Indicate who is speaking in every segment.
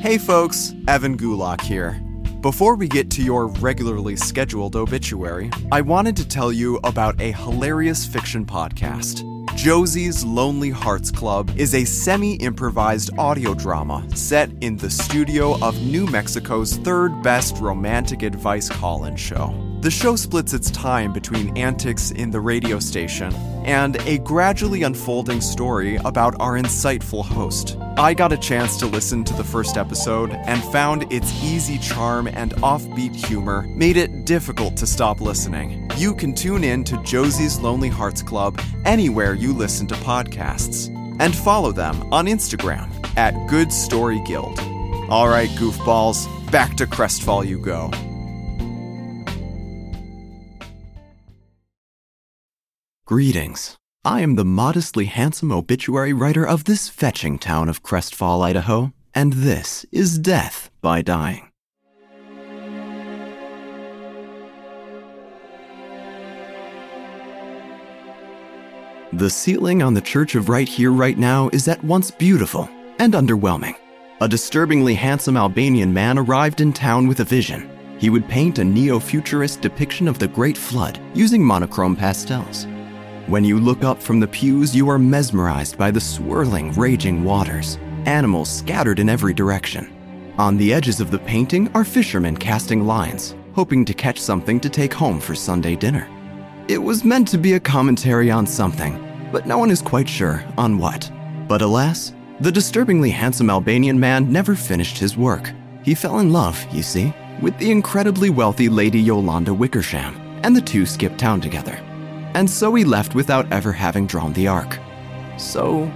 Speaker 1: Hey folks, Evan Gulak here. Before we get to your regularly scheduled obituary, I wanted to tell you about a hilarious fiction podcast. Josie's Lonely Hearts Club is a semi improvised audio drama set in the studio of New Mexico's third best romantic advice call in show. The show splits its time between antics in the radio station and a gradually unfolding story about our insightful host. I got a chance to listen to the first episode and found its easy charm and offbeat humor made it difficult to stop listening. You can tune in to Josie's Lonely Hearts Club anywhere you listen to podcasts and follow them on Instagram at Good Story Guild. All right, goofballs, back to Crestfall you go. Greetings. I am the modestly handsome obituary writer of this fetching town of Crestfall, Idaho, and this is Death by Dying. The ceiling on the Church of Right Here, Right Now is at once beautiful and underwhelming. A disturbingly handsome Albanian man arrived in town with a vision. He would paint a neo futurist depiction of the Great Flood using monochrome pastels. When you look up from the pews, you are mesmerized by the swirling, raging waters, animals scattered in every direction. On the edges of the painting are fishermen casting lines, hoping to catch something to take home for Sunday dinner. It was meant to be a commentary on something, but no one is quite sure on what. But alas, the disturbingly handsome Albanian man never finished his work. He fell in love, you see, with the incredibly wealthy Lady Yolanda Wickersham, and the two skipped town together. And so he left without ever having drawn the ark. So,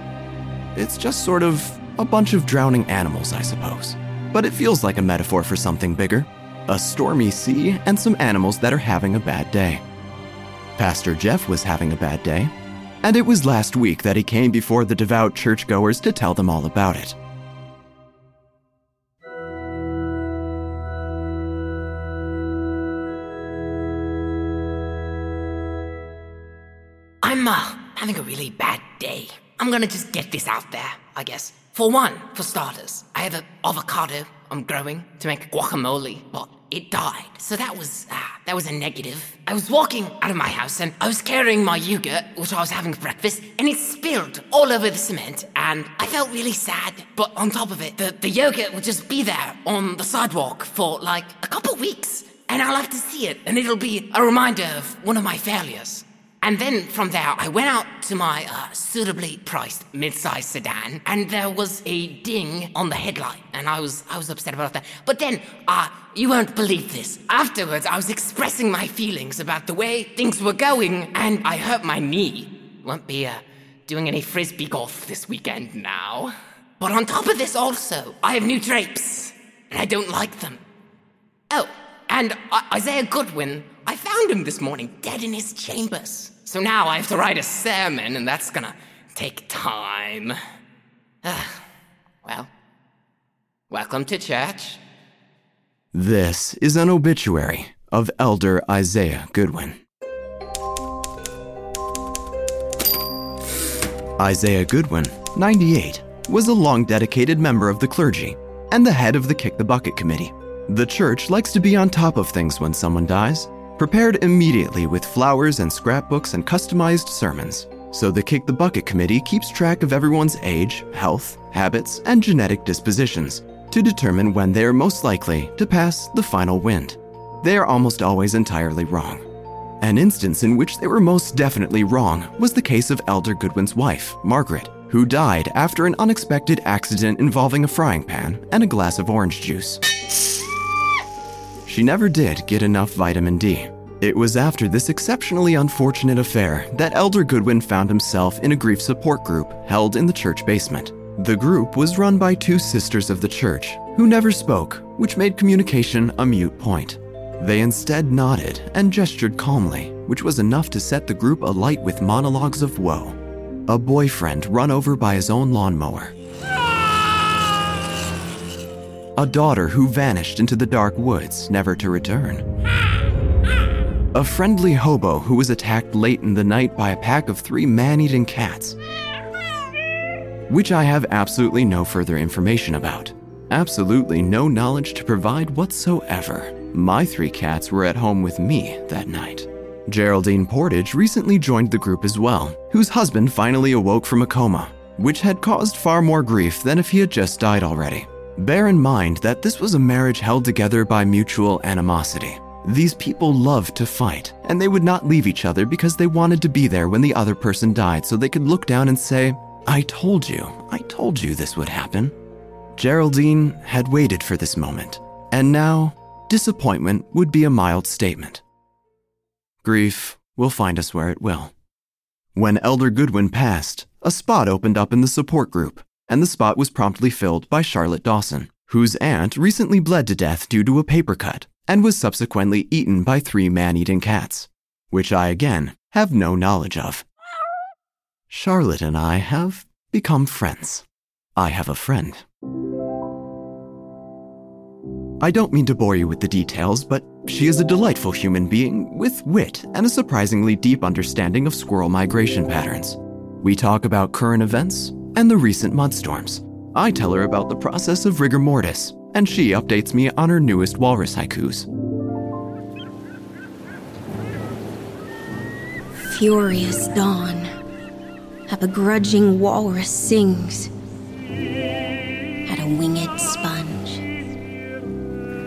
Speaker 1: it's just sort of a bunch of drowning animals, I suppose. But it feels like a metaphor for something bigger a stormy sea and some animals that are having a bad day. Pastor Jeff was having a bad day, and it was last week that he came before the devout churchgoers to tell them all about it.
Speaker 2: I'm uh, having a really bad day. I'm gonna just get this out there, I guess. For one, for starters, I have an avocado I'm growing to make guacamole, but it died. So that was uh, that was a negative. I was walking out of my house and I was carrying my yogurt, which I was having for breakfast, and it spilled all over the cement, and I felt really sad. But on top of it, the, the yogurt would just be there on the sidewalk for like a couple weeks, and I'll have to see it, and it'll be a reminder of one of my failures. And then from there, I went out to my uh, suitably priced mid-sized sedan, and there was a ding on the headlight, and I was I was upset about that. But then, uh, you won't believe this. Afterwards, I was expressing my feelings about the way things were going, and I hurt my knee. Won't be uh, doing any frisbee golf this weekend now. But on top of this, also, I have new drapes, and I don't like them. Oh, and uh, Isaiah Goodwin, I found him this morning, dead in his chambers. So now I have to write a sermon, and that's gonna take time. well, welcome to church.
Speaker 1: This is an obituary of Elder Isaiah Goodwin. Isaiah Goodwin, 98, was a long dedicated member of the clergy and the head of the Kick the Bucket Committee. The church likes to be on top of things when someone dies, prepared immediately with flowers and scrapbooks and customized sermons. So the Kick the Bucket Committee keeps track of everyone's age, health, habits, and genetic dispositions to determine when they are most likely to pass the final wind. They are almost always entirely wrong. An instance in which they were most definitely wrong was the case of Elder Goodwin's wife, Margaret, who died after an unexpected accident involving a frying pan and a glass of orange juice. She never did get enough vitamin D. It was after this exceptionally unfortunate affair that Elder Goodwin found himself in a grief support group held in the church basement. The group was run by two sisters of the church who never spoke, which made communication a mute point. They instead nodded and gestured calmly, which was enough to set the group alight with monologues of woe. A boyfriend run over by his own lawnmower. A daughter who vanished into the dark woods, never to return. A friendly hobo who was attacked late in the night by a pack of three man eating cats which I have absolutely no further information about. Absolutely no knowledge to provide whatsoever. My three cats were at home with me that night. Geraldine Portage recently joined the group as well, whose husband finally awoke from a coma, which had caused far more grief than if he had just died already. Bear in mind that this was a marriage held together by mutual animosity. These people loved to fight, and they would not leave each other because they wanted to be there when the other person died so they could look down and say, I told you, I told you this would happen. Geraldine had waited for this moment, and now disappointment would be a mild statement. Grief will find us where it will. When Elder Goodwin passed, a spot opened up in the support group, and the spot was promptly filled by Charlotte Dawson, whose aunt recently bled to death due to a paper cut and was subsequently eaten by three man eating cats, which I again have no knowledge of. Charlotte and I have become friends. I have a friend. I don't mean to bore you with the details, but she is a delightful human being with wit and a surprisingly deep understanding of squirrel migration patterns. We talk about current events and the recent mudstorms. I tell her about the process of rigor mortis, and she updates me on her newest walrus haikus.
Speaker 3: Furious dawn a begrudging walrus sings at a winged sponge.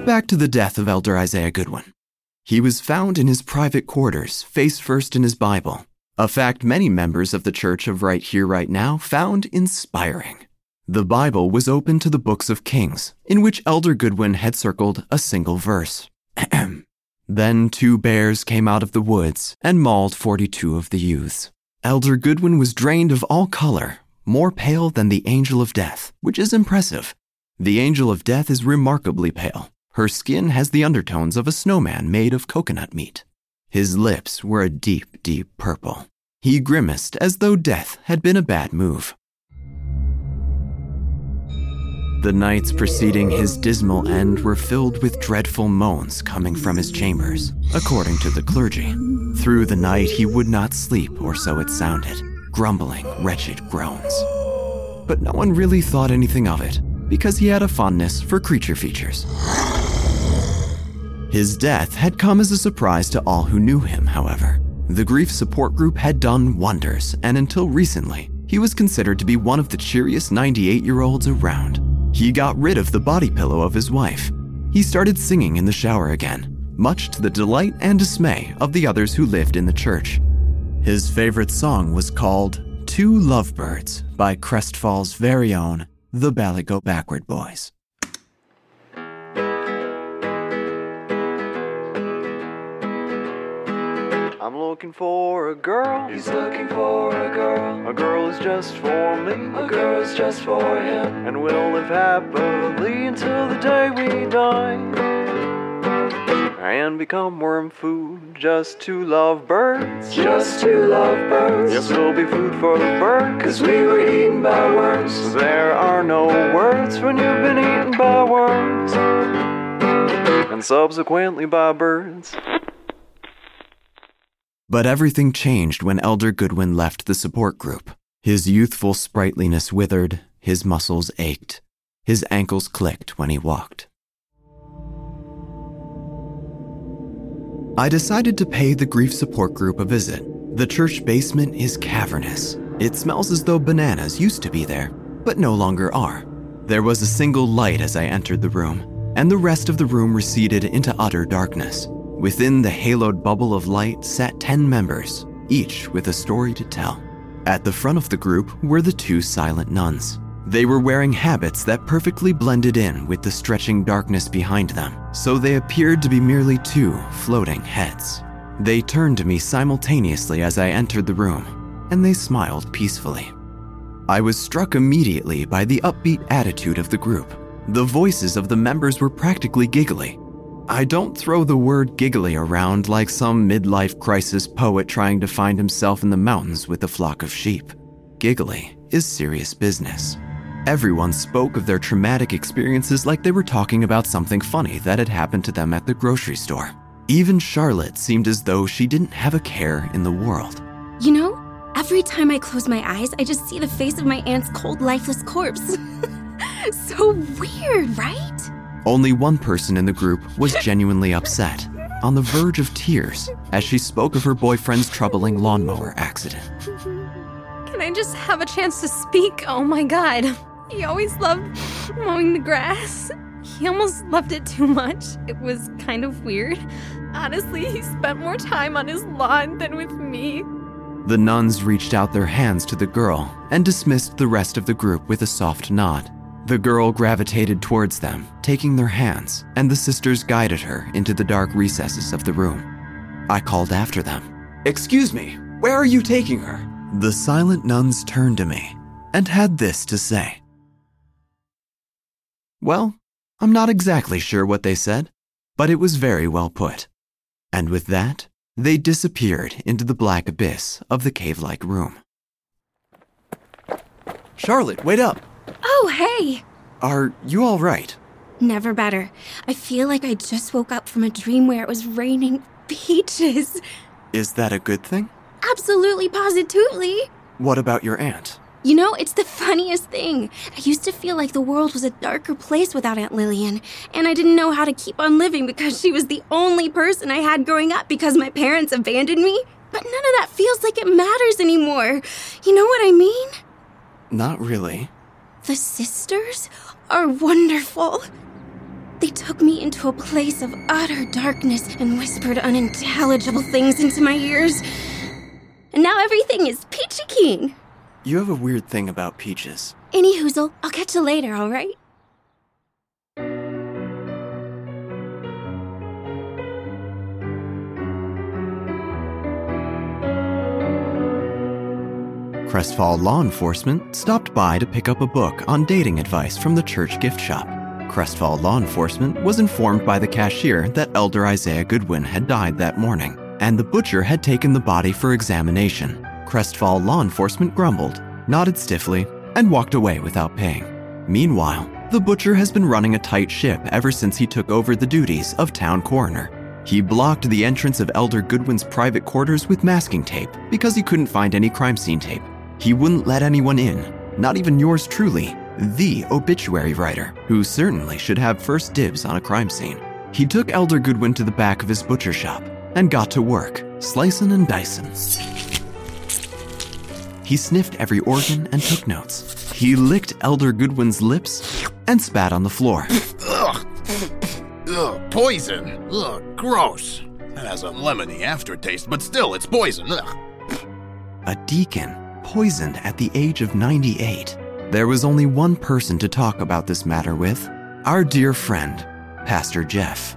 Speaker 1: Back to the death of Elder Isaiah Goodwin. He was found in his private quarters, face first in his Bible, a fact many members of the Church of Right Here, Right Now found inspiring. The Bible was open to the books of Kings, in which Elder Goodwin had circled a single verse. then two bears came out of the woods and mauled 42 of the youths. Elder Goodwin was drained of all color, more pale than the angel of death, which is impressive. The angel of death is remarkably pale. Her skin has the undertones of a snowman made of coconut meat. His lips were a deep, deep purple. He grimaced as though death had been a bad move. The nights preceding his dismal end were filled with dreadful moans coming from his chambers, according to the clergy. Through the night, he would not sleep, or so it sounded, grumbling wretched groans. But no one really thought anything of it, because he had a fondness for creature features. His death had come as a surprise to all who knew him, however. The grief support group had done wonders, and until recently, he was considered to be one of the cheeriest 98 year olds around. He got rid of the body pillow of his wife. He started singing in the shower again, much to the delight and dismay of the others who lived in the church. His favorite song was called Two Lovebirds by Crestfall's very own The Go Backward Boys.
Speaker 4: I'm looking for a girl.
Speaker 5: He's looking for a girl.
Speaker 4: A girl is just for me.
Speaker 5: A girl is just for him.
Speaker 4: And we'll live happily until the day we die. And become worm food just to love birds.
Speaker 5: Just to love birds.
Speaker 4: Yes, we'll be food for the birds.
Speaker 5: Cause we were eaten by worms.
Speaker 4: There are no words when you've been eaten by worms. And subsequently by birds.
Speaker 1: But everything changed when Elder Goodwin left the support group. His youthful sprightliness withered, his muscles ached, his ankles clicked when he walked. I decided to pay the grief support group a visit. The church basement is cavernous. It smells as though bananas used to be there, but no longer are. There was a single light as I entered the room, and the rest of the room receded into utter darkness. Within the haloed bubble of light sat 10 members, each with a story to tell. At the front of the group were the two silent nuns. They were wearing habits that perfectly blended in with the stretching darkness behind them, so they appeared to be merely two floating heads. They turned to me simultaneously as I entered the room, and they smiled peacefully. I was struck immediately by the upbeat attitude of the group. The voices of the members were practically giggly. I don't throw the word giggly around like some midlife crisis poet trying to find himself in the mountains with a flock of sheep. Giggly is serious business. Everyone spoke of their traumatic experiences like they were talking about something funny that had happened to them at the grocery store. Even Charlotte seemed as though she didn't have a care in the world.
Speaker 3: You know, every time I close my eyes, I just see the face of my aunt's cold, lifeless corpse. so weird, right?
Speaker 1: Only one person in the group was genuinely upset, on the verge of tears, as she spoke of her boyfriend's troubling lawnmower accident.
Speaker 6: Can I just have a chance to speak? Oh my god. He always loved mowing the grass. He almost loved it too much. It was kind of weird. Honestly, he spent more time on his lawn than with me.
Speaker 1: The nuns reached out their hands to the girl and dismissed the rest of the group with a soft nod. The girl gravitated towards them, taking their hands, and the sisters guided her into the dark recesses of the room. I called after them. Excuse me, where are you taking her? The silent nuns turned to me and had this to say. Well, I'm not exactly sure what they said, but it was very well put. And with that, they disappeared into the black abyss of the cave like room. Charlotte, wait up!
Speaker 3: Oh, hey!
Speaker 1: Are you all right?
Speaker 3: Never better. I feel like I just woke up from a dream where it was raining peaches.
Speaker 1: Is that a good thing?
Speaker 3: Absolutely, positively.
Speaker 1: What about your aunt?
Speaker 3: You know, it's the funniest thing. I used to feel like the world was a darker place without Aunt Lillian, and I didn't know how to keep on living because she was the only person I had growing up because my parents abandoned me. But none of that feels like it matters anymore. You know what I mean?
Speaker 1: Not really.
Speaker 3: The sisters are wonderful. They took me into a place of utter darkness and whispered unintelligible things into my ears. And now everything is peachy keen.
Speaker 1: You have a weird thing about peaches.
Speaker 3: Any hoozle, I'll catch you later, all right?
Speaker 1: Crestfall law enforcement stopped by to pick up a book on dating advice from the church gift shop. Crestfall law enforcement was informed by the cashier that Elder Isaiah Goodwin had died that morning, and the butcher had taken the body for examination. Crestfall law enforcement grumbled, nodded stiffly, and walked away without paying. Meanwhile, the butcher has been running a tight ship ever since he took over the duties of town coroner. He blocked the entrance of Elder Goodwin's private quarters with masking tape because he couldn't find any crime scene tape. He wouldn't let anyone in, not even yours truly, the obituary writer, who certainly should have first dibs on a crime scene. He took Elder Goodwin to the back of his butcher shop and got to work, slicing and dicing. He sniffed every organ and took notes. He licked Elder Goodwin's lips and spat on the floor.
Speaker 7: Ugh. Ugh, poison. Ugh, gross. It has a lemony aftertaste, but still, it's poison. Ugh.
Speaker 1: A deacon poisoned at the age of 98. There was only one person to talk about this matter with our dear friend, Pastor Jeff.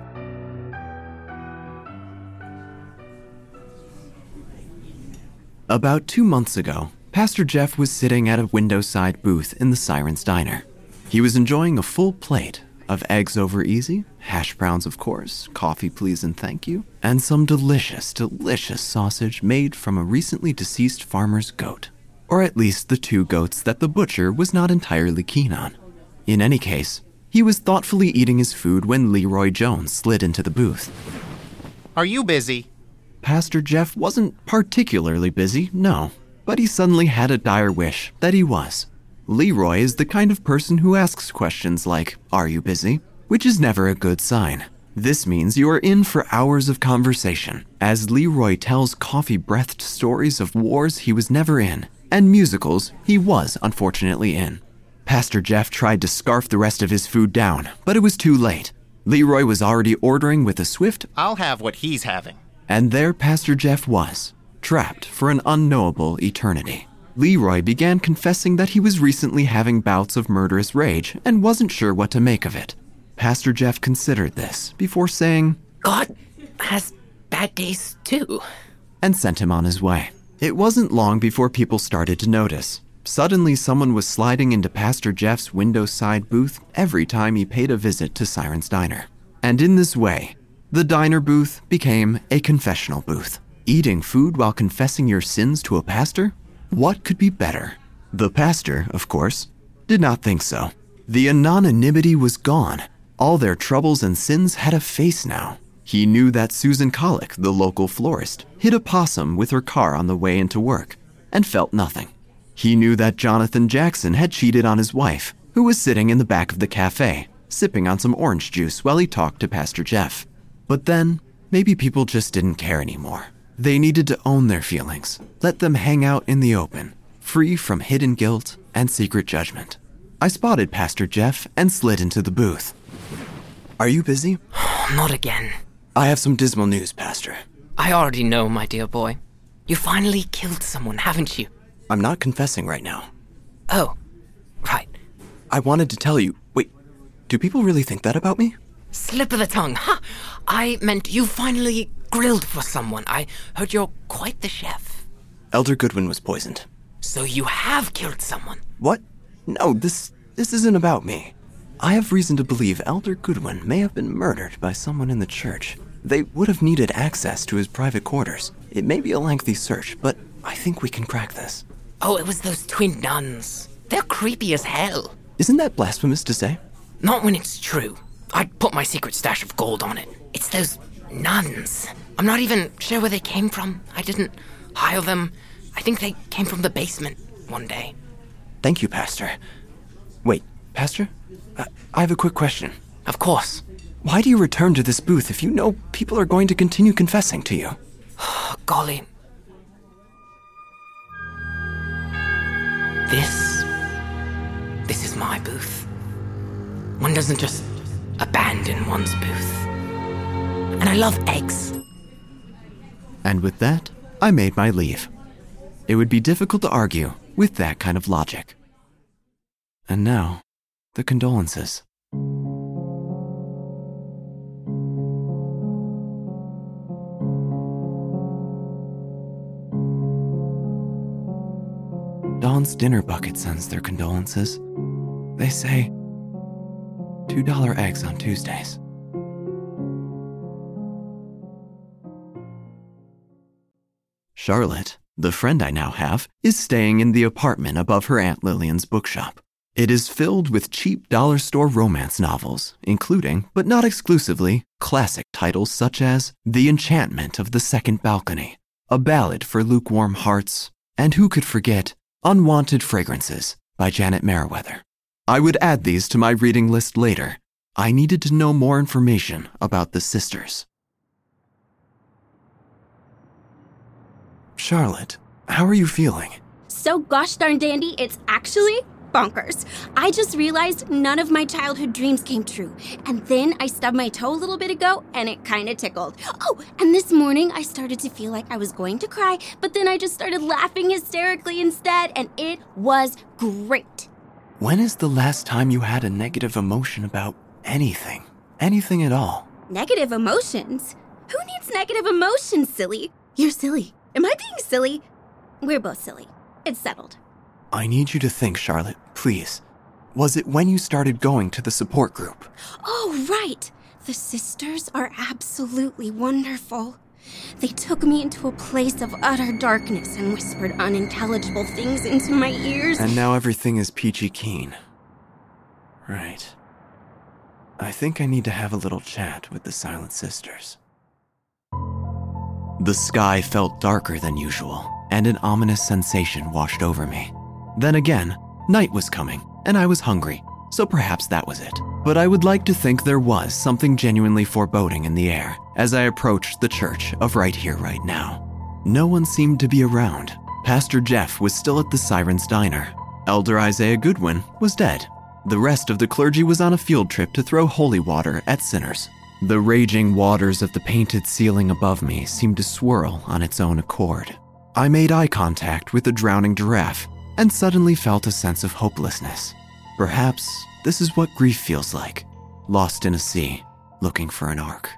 Speaker 1: About two months ago, Pastor Jeff was sitting at a window-side booth in the Siren's Diner. He was enjoying a full plate of eggs over easy, hash browns, of course, coffee, please, and thank you, and some delicious, delicious sausage made from a recently deceased farmer's goat. Or at least the two goats that the butcher was not entirely keen on. In any case, he was thoughtfully eating his food when Leroy Jones slid into the booth.
Speaker 8: Are you busy?
Speaker 1: Pastor Jeff wasn't particularly busy, no, but he suddenly had a dire wish that he was. Leroy is the kind of person who asks questions like, Are you busy? which is never a good sign. This means you are in for hours of conversation, as Leroy tells coffee breathed stories of wars he was never in and musicals he was unfortunately in. Pastor Jeff tried to scarf the rest of his food down, but it was too late. Leroy was already ordering with a swift,
Speaker 8: I'll have what he's having.
Speaker 1: and there Pastor Jeff was, trapped for an unknowable eternity. Leroy began confessing that he was recently having bouts of murderous rage and wasn't sure what to make of it. Pastor Jeff considered this before saying,
Speaker 2: God has bad days too.
Speaker 1: and sent him on his way. It wasn't long before people started to notice. Suddenly, someone was sliding into Pastor Jeff's window side booth every time he paid a visit to Siren's Diner. And in this way, the diner booth became a confessional booth. Eating food while confessing your sins to a pastor? What could be better? The pastor, of course, did not think so. The anonymity was gone. All their troubles and sins had a face now. He knew that Susan Collick, the local florist, hit a possum with her car on the way into work and felt nothing. He knew that Jonathan Jackson had cheated on his wife, who was sitting in the back of the cafe, sipping on some orange juice while he talked to Pastor Jeff. But then, maybe people just didn't care anymore. They needed to own their feelings, let them hang out in the open, free from hidden guilt and secret judgment. I spotted Pastor Jeff and slid into the booth. Are you busy?
Speaker 2: Not again.
Speaker 1: I have some dismal news, Pastor.
Speaker 2: I already know, my dear boy. You finally killed someone, haven't you?
Speaker 1: I'm not confessing right now.
Speaker 2: Oh, right.
Speaker 1: I wanted to tell you. Wait, do people really think that about me?
Speaker 2: Slip of the tongue. Ha! I meant you finally grilled for someone. I heard you're quite the chef.
Speaker 1: Elder Goodwin was poisoned.
Speaker 2: So you have killed someone.
Speaker 1: What? No, this this isn't about me. I have reason to believe Elder Goodwin may have been murdered by someone in the church. They would have needed access to his private quarters. It may be a lengthy search, but I think we can crack this.
Speaker 2: Oh, it was those twin nuns. They're creepy as hell.
Speaker 1: Isn't that blasphemous to say?
Speaker 2: Not when it's true. I'd put my secret stash of gold on it. It's those nuns. I'm not even sure where they came from. I didn't hire them. I think they came from the basement one day.
Speaker 1: Thank you, Pastor. Wait, Pastor? I, I have a quick question.
Speaker 2: Of course.
Speaker 1: Why do you return to this booth if you know people are going to continue confessing to you?
Speaker 2: Golly. This. This is my booth. One doesn't just abandon one's booth. And I love eggs.
Speaker 1: And with that, I made my leave. It would be difficult to argue with that kind of logic. And now, the condolences. Dinner bucket sends their condolences. They say $2 eggs on Tuesdays. Charlotte, the friend I now have, is staying in the apartment above her Aunt Lillian's bookshop. It is filled with cheap dollar store romance novels, including, but not exclusively, classic titles such as The Enchantment of the Second Balcony, A Ballad for Lukewarm Hearts, and who could forget Unwanted Fragrances by Janet Meriwether. I would add these to my reading list later. I needed to know more information about the sisters. Charlotte, how are you feeling?
Speaker 3: So gosh darn dandy, it's actually bonkers. I just realized none of my childhood dreams came true. And then I stubbed my toe a little bit ago and it kind of tickled. Oh, and this morning I started to feel like I was going to cry, but then I just started laughing hysterically instead, and it was great.
Speaker 1: When is the last time you had a negative emotion about anything? Anything at all?
Speaker 3: Negative emotions? Who needs negative emotions, silly? You're silly. Am I being silly? We're both silly. It's settled.
Speaker 1: I need you to think, Charlotte, please. Was it when you started going to the support group?
Speaker 3: Oh, right. The sisters are absolutely wonderful. They took me into a place of utter darkness and whispered unintelligible things into my ears.
Speaker 1: And now everything is peachy keen. Right. I think I need to have a little chat with the Silent Sisters. The sky felt darker than usual, and an ominous sensation washed over me. Then again, night was coming, and I was hungry, so perhaps that was it. But I would like to think there was something genuinely foreboding in the air as I approached the church of right here, right now. No one seemed to be around. Pastor Jeff was still at the Siren's Diner. Elder Isaiah Goodwin was dead. The rest of the clergy was on a field trip to throw holy water at sinners. The raging waters of the painted ceiling above me seemed to swirl on its own accord. I made eye contact with the drowning giraffe and suddenly felt a sense of hopelessness. Perhaps this is what grief feels like lost in a sea, looking for an ark.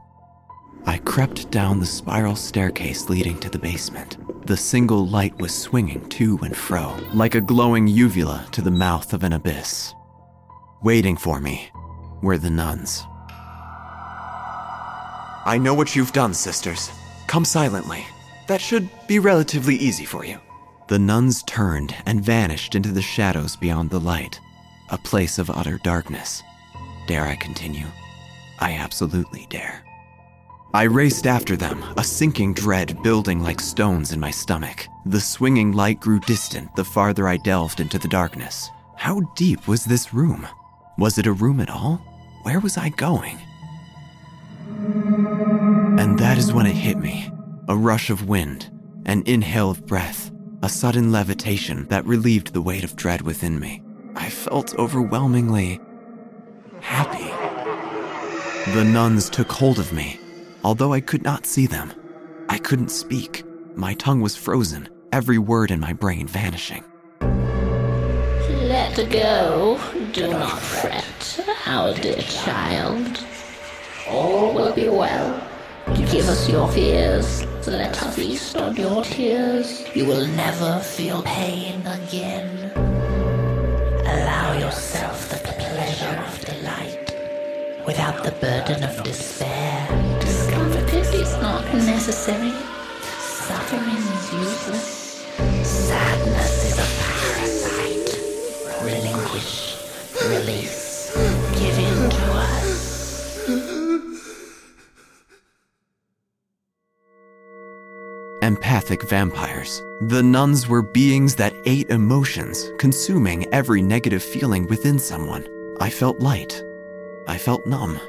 Speaker 1: I crept down the spiral staircase leading to the basement. The single light was swinging to and fro, like a glowing uvula to the mouth of an abyss. Waiting for me were the nuns. I know what you've done, sisters. Come silently. That should be relatively easy for you. The nuns turned and vanished into the shadows beyond the light, a place of utter darkness. Dare I continue? I absolutely dare. I raced after them, a sinking dread building like stones in my stomach. The swinging light grew distant the farther I delved into the darkness. How deep was this room? Was it a room at all? Where was I going? And that is when it hit me a rush of wind, an inhale of breath, a sudden levitation that relieved the weight of dread within me. I felt overwhelmingly happy. The nuns took hold of me, although I could not see them. I couldn't speak. My tongue was frozen, every word in my brain vanishing.
Speaker 9: Let go. Do not fret, our dear child. All will be well. Give us your fears. Let us feast on your tears. You will never feel pain again. Allow yourself the pleasure of delight without the burden of despair. Discomfort is not necessary. Suffering is useless. Sadness is a parasite. Relinquish. Release. Give in to us.
Speaker 1: Empathic vampires. The nuns were beings that ate emotions, consuming every negative feeling within someone. I felt light. I felt numb.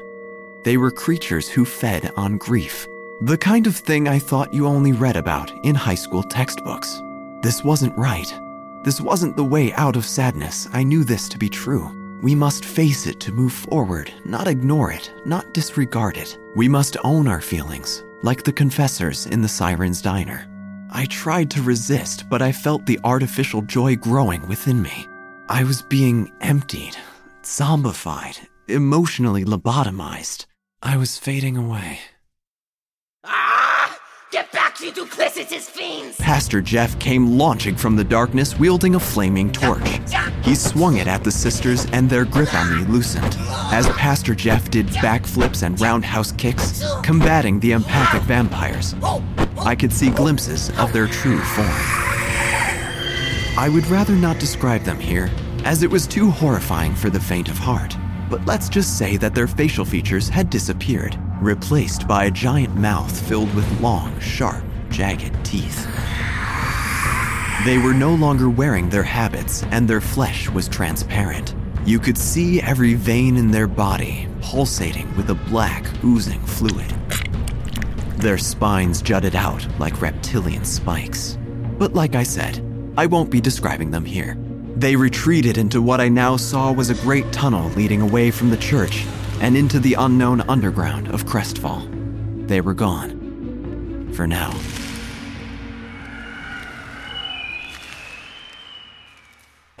Speaker 1: They were creatures who fed on grief. The kind of thing I thought you only read about in high school textbooks. This wasn't right. This wasn't the way out of sadness. I knew this to be true. We must face it to move forward, not ignore it, not disregard it. We must own our feelings, like the confessors in the Siren's Diner. I tried to resist, but I felt the artificial joy growing within me. I was being emptied, zombified, emotionally lobotomized. I was fading away.
Speaker 2: Ah! Get back, you duplicitous fiends!
Speaker 1: Pastor Jeff came launching from the darkness wielding a flaming torch. He swung it at the sisters, and their grip on me loosened. As Pastor Jeff did backflips and roundhouse kicks, combating the empathic vampires, I could see glimpses of their true form. I would rather not describe them here, as it was too horrifying for the faint of heart. But let's just say that their facial features had disappeared, replaced by a giant mouth filled with long, sharp, jagged teeth. They were no longer wearing their habits, and their flesh was transparent. You could see every vein in their body pulsating with a black, oozing fluid. Their spines jutted out like reptilian spikes. But like I said, I won't be describing them here. They retreated into what I now saw was a great tunnel leading away from the church and into the unknown underground of Crestfall. They were gone. For now.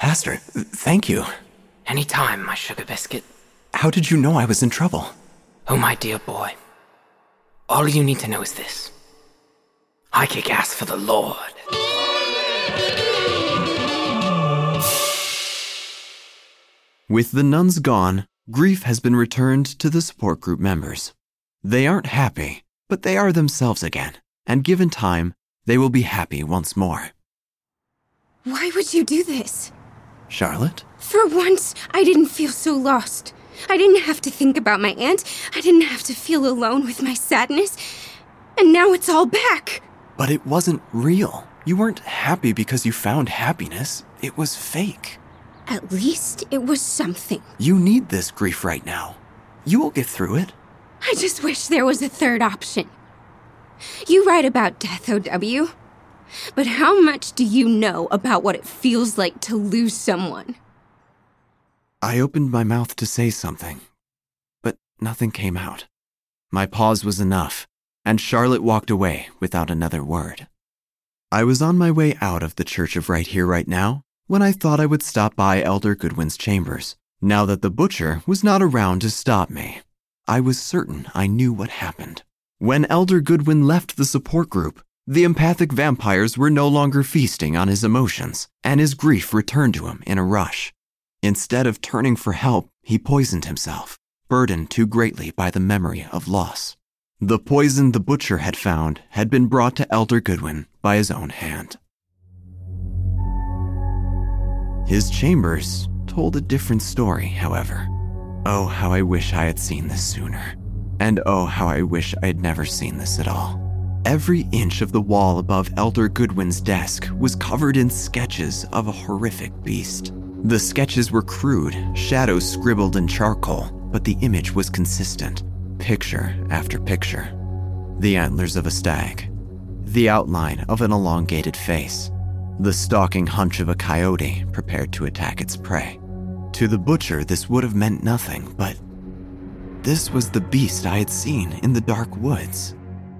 Speaker 1: Pastor, thank you.
Speaker 2: Anytime, my sugar biscuit.
Speaker 1: How did you know I was in trouble?
Speaker 2: Oh, my dear boy. All you need to know is this I kick ass for the Lord.
Speaker 1: With the nuns gone, grief has been returned to the support group members. They aren't happy, but they are themselves again, and given time, they will be happy once more.
Speaker 3: Why would you do this?
Speaker 1: Charlotte?
Speaker 3: For once, I didn't feel so lost. I didn't have to think about my aunt. I didn't have to feel alone with my sadness. And now it's all back.
Speaker 1: But it wasn't real. You weren't happy because you found happiness. It was fake.
Speaker 3: At least it was something.
Speaker 1: You need this grief right now. You will get through it.
Speaker 3: I just wish there was a third option. You write about death, OW. But how much do you know about what it feels like to lose someone?
Speaker 1: I opened my mouth to say something, but nothing came out. My pause was enough, and Charlotte walked away without another word. I was on my way out of the Church of Right Here, Right Now when I thought I would stop by Elder Goodwin's chambers. Now that the butcher was not around to stop me, I was certain I knew what happened. When Elder Goodwin left the support group, the empathic vampires were no longer feasting on his emotions, and his grief returned to him in a rush. Instead of turning for help, he poisoned himself, burdened too greatly by the memory of loss. The poison the butcher had found had been brought to Elder Goodwin by his own hand. His chambers told a different story, however. Oh, how I wish I had seen this sooner. And oh, how I wish I had never seen this at all. Every inch of the wall above Elder Goodwin's desk was covered in sketches of a horrific beast. The sketches were crude, shadows scribbled in charcoal, but the image was consistent, picture after picture. The antlers of a stag, the outline of an elongated face, the stalking hunch of a coyote prepared to attack its prey. To the butcher, this would have meant nothing, but this was the beast I had seen in the dark woods.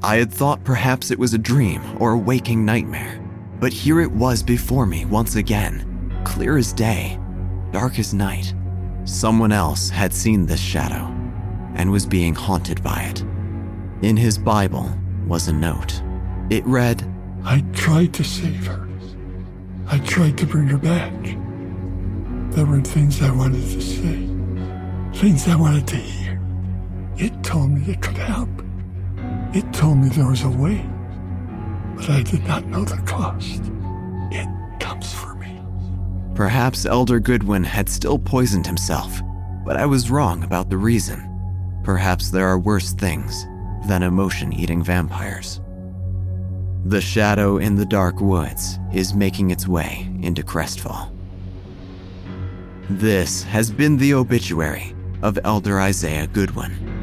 Speaker 1: I had thought perhaps it was a dream or a waking nightmare, but here it was before me once again, clear as day, dark as night. Someone else had seen this shadow and was being haunted by it. In his Bible was a note. It read,
Speaker 10: I tried to save her. I tried to bring her back. There were things I wanted to say, things I wanted to hear. It told me it could help. It told me there was a way, but I did not know the cost. It comes for me.
Speaker 1: Perhaps Elder Goodwin had still poisoned himself, but I was wrong about the reason. Perhaps there are worse things than emotion eating vampires. The shadow in the dark woods is making its way into Crestfall. This has been the obituary of Elder Isaiah Goodwin.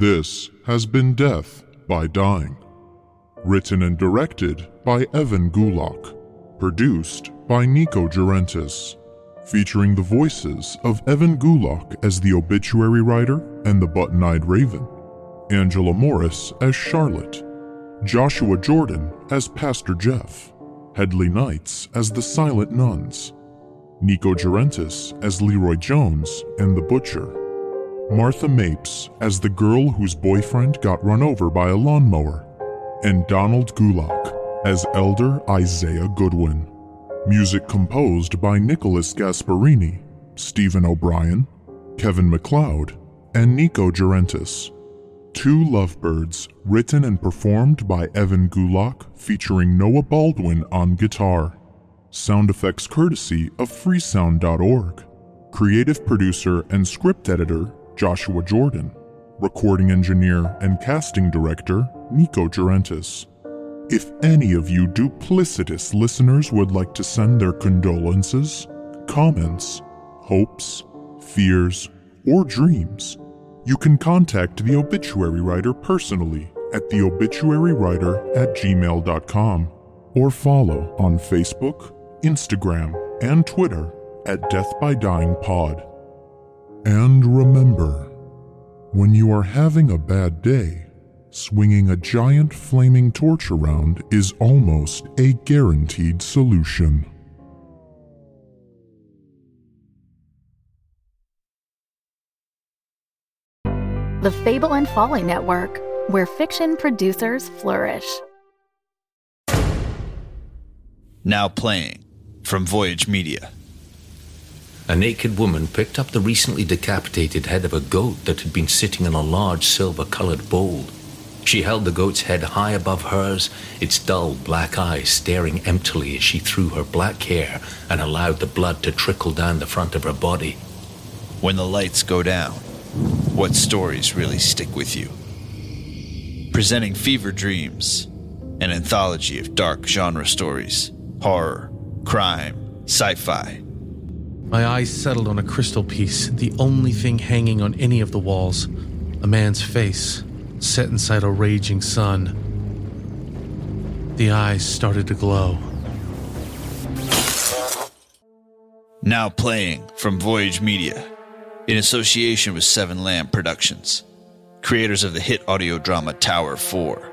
Speaker 11: This has been Death by Dying. Written and directed by Evan Gulak. Produced by Nico Gerentis. Featuring the voices of Evan Gulak as the obituary writer and the button eyed raven, Angela Morris as Charlotte, Joshua Jordan as Pastor Jeff, Headley Knights as the Silent Nuns, Nico Gerentis as Leroy Jones and the Butcher. Martha Mapes as the girl whose boyfriend got run over by a lawnmower, and Donald Gulak as Elder Isaiah Goodwin. Music composed by Nicholas Gasparini, Stephen O'Brien, Kevin MacLeod, and Nico Gerentis. Two Lovebirds, written and performed by Evan Gulak, featuring Noah Baldwin on guitar. Sound effects courtesy of freesound.org. Creative producer and script editor Joshua Jordan, recording engineer and casting director Nico Gerentis. If any of you duplicitous listeners would like to send their condolences, comments, hopes, fears, or dreams, you can contact the obituary writer personally at theobituarywriter at gmail.com or follow on Facebook, Instagram, and Twitter at Death by Dying Pod. And remember, when you are having a bad day, swinging a giant flaming torch around is almost a guaranteed solution.
Speaker 12: The Fable and Folly Network, where fiction producers flourish.
Speaker 13: Now playing from Voyage Media.
Speaker 14: A naked woman picked up the recently decapitated head of a goat that had been sitting in a large silver colored bowl. She held the goat's head high above hers, its dull black eyes staring emptily as she threw her black hair and allowed the blood to trickle down the front of her body.
Speaker 13: When the lights go down, what stories really stick with you? Presenting Fever Dreams, an anthology of dark genre stories, horror, crime, sci fi.
Speaker 15: My eyes settled on a crystal piece, the only thing hanging on any of the walls a man's face, set inside a raging sun. The eyes started to glow.
Speaker 13: Now playing from Voyage Media, in association with Seven Lamb Productions, creators of the hit audio drama Tower 4.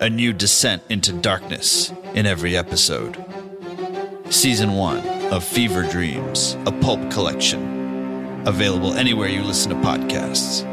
Speaker 13: A new descent into darkness in every episode. Season 1 of Fever Dreams, a pulp collection. Available anywhere you listen to podcasts.